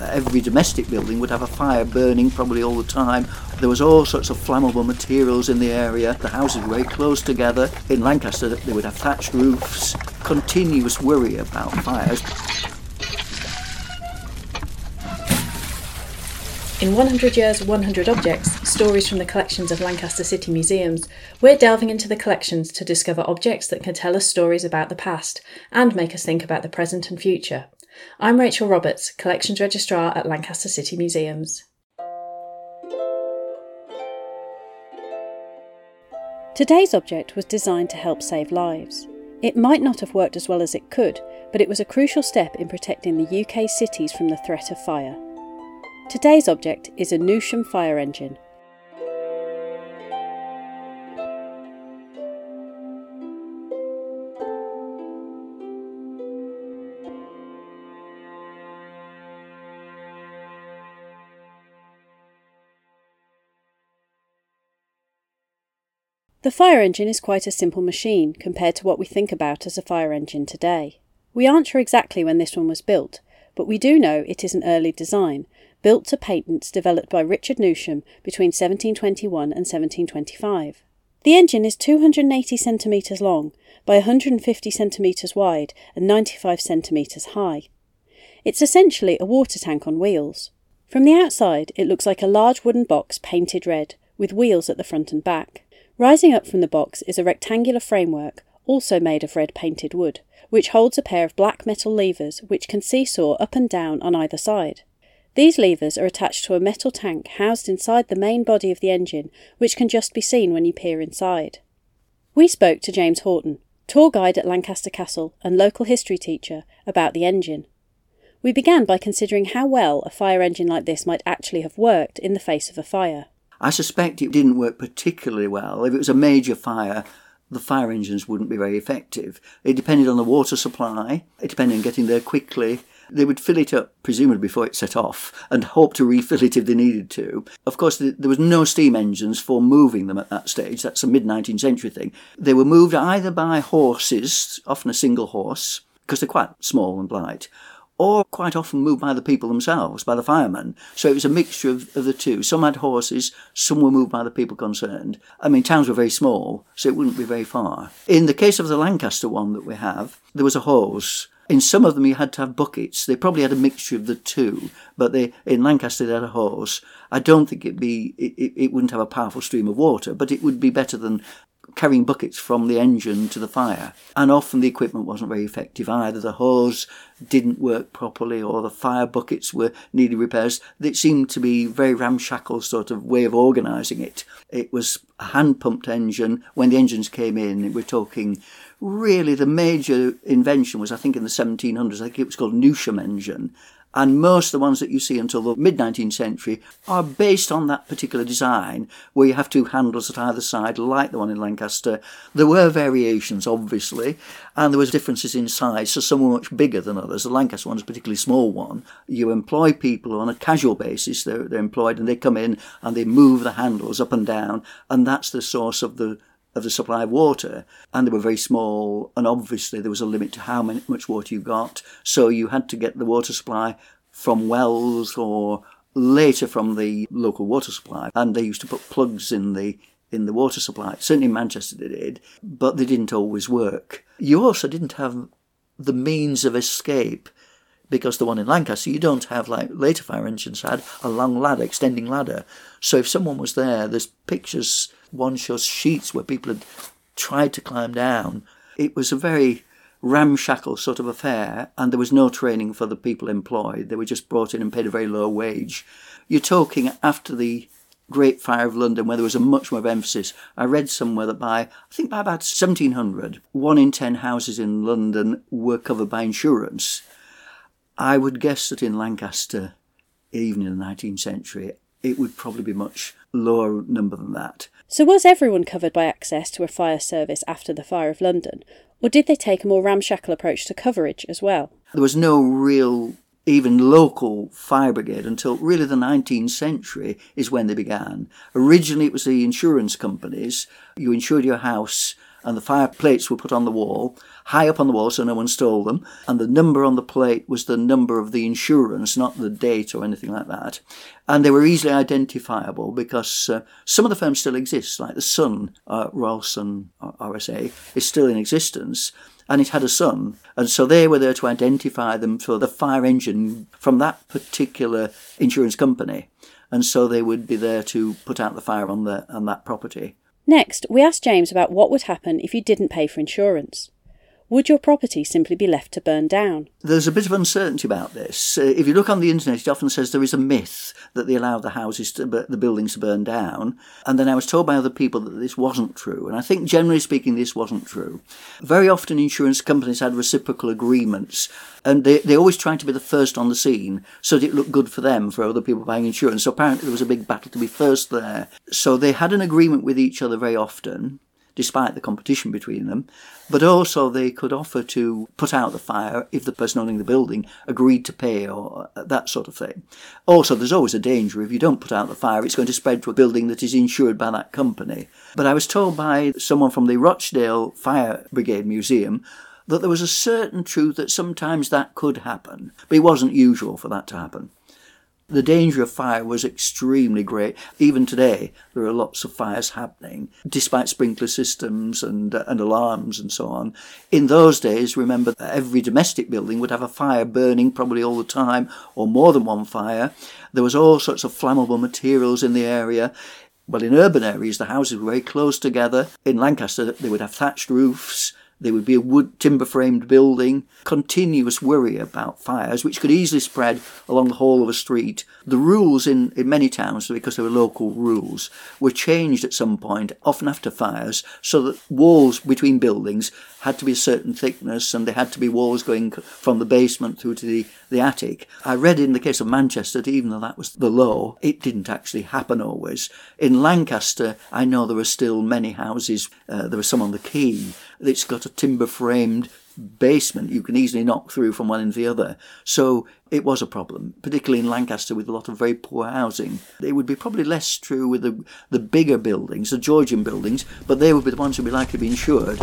every domestic building would have a fire burning probably all the time. There was all sorts of flammable materials in the area. The houses were very close together. In Lancaster, they would have thatched roofs. Continuous worry about fires. In 100 Years, 100 Objects, stories from the collections of Lancaster City Museums, we're delving into the collections to discover objects that can tell us stories about the past and make us think about the present and future. I'm Rachel Roberts, Collections Registrar at Lancaster City Museums. Today's object was designed to help save lives. It might not have worked as well as it could, but it was a crucial step in protecting the UK cities from the threat of fire. Today's object is a Newsham fire engine. The fire engine is quite a simple machine compared to what we think about as a fire engine today. We aren't sure exactly when this one was built, but we do know it is an early design built to patents developed by Richard Newsham between 1721 and 1725. The engine is 280 centimetres long by 150 centimetres wide and 95 centimetres high. It's essentially a water tank on wheels. From the outside, it looks like a large wooden box painted red, with wheels at the front and back. Rising up from the box is a rectangular framework, also made of red painted wood, which holds a pair of black metal levers which can seesaw up and down on either side. These levers are attached to a metal tank housed inside the main body of the engine, which can just be seen when you peer inside. We spoke to James Houghton, tour guide at Lancaster Castle and local history teacher, about the engine. We began by considering how well a fire engine like this might actually have worked in the face of a fire. I suspect it didn't work particularly well. If it was a major fire, the fire engines wouldn't be very effective. It depended on the water supply, it depended on getting there quickly, they would fill it up, presumably before it set off, and hope to refill it if they needed to. Of course, there was no steam engines for moving them at that stage. That's a mid 19th century thing. They were moved either by horses, often a single horse, because they're quite small and light, or quite often moved by the people themselves, by the firemen. So it was a mixture of, of, the two. Some had horses, some were moved by the people concerned. I mean, towns were very small, so it wouldn't be very far. In the case of the Lancaster one that we have, there was a horse. in some of them, you had to have buckets. They probably had a mixture of the two, but they in Lancaster they had a horse. I don't think it'd be it, it wouldn't have a powerful stream of water, but it would be better than carrying buckets from the engine to the fire. And often the equipment wasn't very effective either. The hose didn't work properly or the fire buckets were needed repairs. It seemed to be very ramshackle sort of way of organising it. It was a hand pumped engine. When the engines came in, we're talking really the major invention was, I think, in the 1700s. I think it was called Newsham engine. And most of the ones that you see until the mid 19th century are based on that particular design, where you have two handles at either side, like the one in Lancaster. There were variations, obviously, and there was differences in size. So some were much bigger than others. The Lancaster one is a particularly small one. You employ people on a casual basis; they're, they're employed, and they come in and they move the handles up and down, and that's the source of the of the supply of water, and they were very small. And obviously, there was a limit to how much water you got. So you had to get the water supply from wells or later from the local water supply. And they used to put plugs in the in the water supply. Certainly in Manchester they did, but they didn't always work. You also didn't have the means of escape because the one in Lancaster, you don't have like later fire engines had a long ladder, extending ladder. So if someone was there, there's pictures one shows sheets where people had tried to climb down. It was a very ramshackle sort of affair, and there was no training for the people employed. They were just brought in and paid a very low wage. You're talking after the Great Fire of London, where there was a much more emphasis. I read somewhere that by, I think by about 1700, one in ten houses in London were covered by insurance. I would guess that in Lancaster, even in the 19th century, it would probably be much lower number than that. So, was everyone covered by access to a fire service after the Fire of London, or did they take a more ramshackle approach to coverage as well? There was no real, even local fire brigade until really the 19th century is when they began. Originally, it was the insurance companies. You insured your house and the fire plates were put on the wall, high up on the wall so no one stole them, and the number on the plate was the number of the insurance, not the date or anything like that. And they were easily identifiable because uh, some of the firms still exist, like the Sun, uh, Royal Sun RSA, is still in existence and it had a sun. And so they were there to identify them for the fire engine from that particular insurance company and so they would be there to put out the fire on the on that property. Next, we asked James about what would happen if you didn't pay for insurance. Would your property simply be left to burn down? There's a bit of uncertainty about this. Uh, if you look on the internet, it often says there is a myth that they allow the houses, to, the buildings to burn down. And then I was told by other people that this wasn't true. And I think generally speaking, this wasn't true. Very often, insurance companies had reciprocal agreements and they, they always tried to be the first on the scene so that it looked good for them, for other people buying insurance. So apparently there was a big battle to be first there. So they had an agreement with each other very often despite the competition between them, but also they could offer to put out the fire if the person owning the building agreed to pay or uh, that sort of thing. Also, there's always a danger if you don't put out the fire, it's going to spread to a building that is insured by that company. But I was told by someone from the Rochdale Fire Brigade Museum that there was a certain truth that sometimes that could happen, but it wasn't usual for that to happen. The danger of fire was extremely great. Even today, there are lots of fires happening, despite sprinkler systems and, uh, and alarms and so on. In those days, remember, every domestic building would have a fire burning probably all the time, or more than one fire. There was all sorts of flammable materials in the area. Well, in urban areas, the houses were very close together. In Lancaster, they would have thatched roofs. There would be a wood timber framed building, continuous worry about fires, which could easily spread along the whole of a street. The rules in, in many towns, because they were local rules, were changed at some point, often after fires, so that walls between buildings had to be a certain thickness and there had to be walls going from the basement through to the, the attic. I read in the case of Manchester that even though that was the law, it didn't actually happen always. In Lancaster, I know there are still many houses, uh, there was some on the quay, that's got a timber framed basement you can easily knock through from one end to the other. So it was a problem, particularly in Lancaster with a lot of very poor housing. It would be probably less true with the, the bigger buildings, the Georgian buildings, but they would be the ones who would be likely to be insured.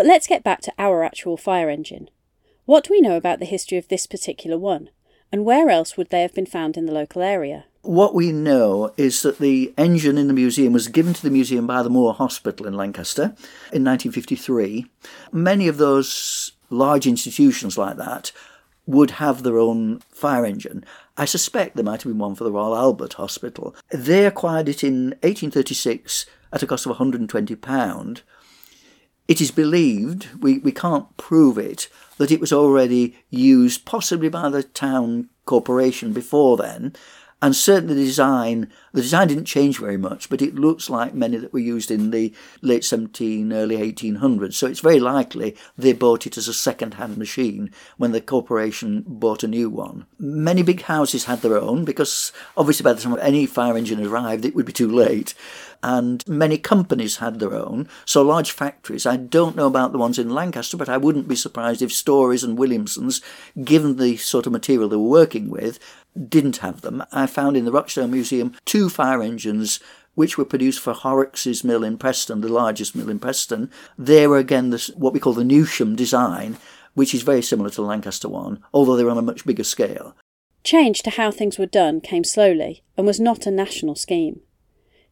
But let's get back to our actual fire engine. What do we know about the history of this particular one, and where else would they have been found in the local area? What we know is that the engine in the museum was given to the museum by the Moor Hospital in Lancaster in 1953. Many of those large institutions like that would have their own fire engine. I suspect there might have been one for the Royal Albert Hospital. They acquired it in 1836 at a cost of £120 it is believed, we, we can't prove it, that it was already used possibly by the town corporation before then, and certainly the design, the design didn't change very much, but it looks like many that were used in the late 17, early 1800s. So it's very likely they bought it as a second-hand machine when the corporation bought a new one. Many big houses had their own because obviously by the time any fire engine arrived, it would be too late and many companies had their own. So large factories. I don't know about the ones in Lancaster, but I wouldn't be surprised if Storey's and Williamson's, given the sort of material they were working with, didn't have them. I found in the Rochdale Museum two fire engines which were produced for Horrocks's mill in Preston, the largest mill in Preston. They were again the, what we call the Newsham design, which is very similar to the Lancaster one, although they're on a much bigger scale. Change to how things were done came slowly and was not a national scheme.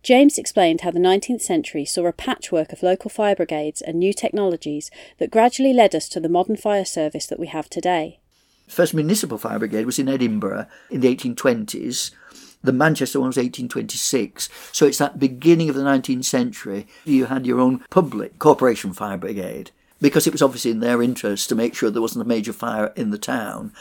James explained how the 19th century saw a patchwork of local fire brigades and new technologies that gradually led us to the modern fire service that we have today. First municipal fire brigade was in Edinburgh in the 1820s. The Manchester one was 1826. So it's that beginning of the 19th century. You had your own public corporation fire brigade because it was obviously in their interest to make sure there wasn't a major fire in the town.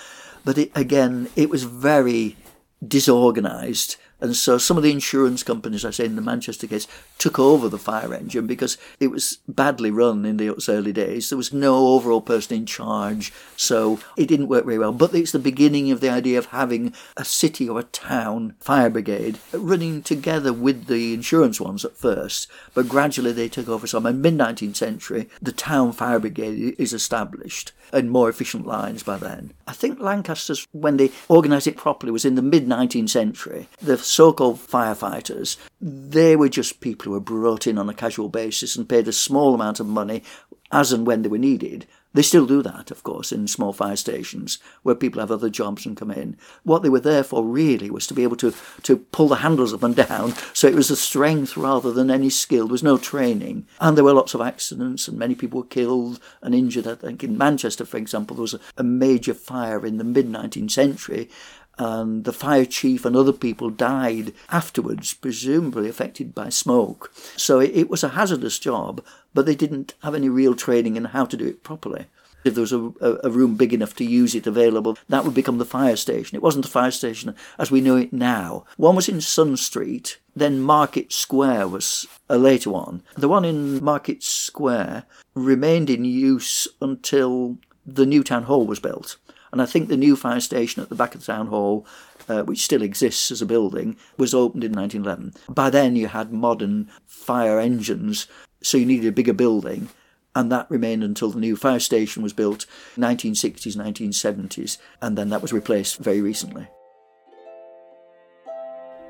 But it, again, it was very disorganised And so some of the insurance companies, I say in the Manchester case, took over the fire engine because it was badly run in the early days. There was no overall person in charge, so it didn't work very well. But it's the beginning of the idea of having a city or a town fire brigade running together with the insurance ones at first, but gradually they took over. some. in mid 19th century, the town fire brigade is established and more efficient lines by then. I think Lancaster's, when they organised it properly, was in the mid 19th century. The so called firefighters, they were just people who were brought in on a casual basis and paid a small amount of money as and when they were needed. They still do that, of course, in small fire stations where people have other jobs and come in. What they were there for really was to be able to, to pull the handles up and down. So it was a strength rather than any skill. There was no training. And there were lots of accidents and many people were killed and injured. I think in Manchester, for example, there was a, a major fire in the mid 19th century and the fire chief and other people died afterwards, presumably affected by smoke. So it, was a hazardous job, but they didn't have any real training in how to do it properly. If there was a, a, room big enough to use it available, that would become the fire station. It wasn't the fire station as we know it now. One was in Sun Street, then Market Square was a later one. The one in Market Square remained in use until the new town hall was built. And I think the new fire station at the back of the town hall, uh, which still exists as a building, was opened in 1911. By then, you had modern fire engines, so you needed a bigger building. And that remained until the new fire station was built, 1960s, 1970s, and then that was replaced very recently.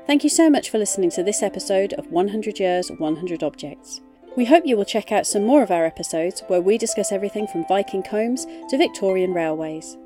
Thank you so much for listening to this episode of 100 Years, 100 Objects. We hope you will check out some more of our episodes where we discuss everything from Viking combs to Victorian railways.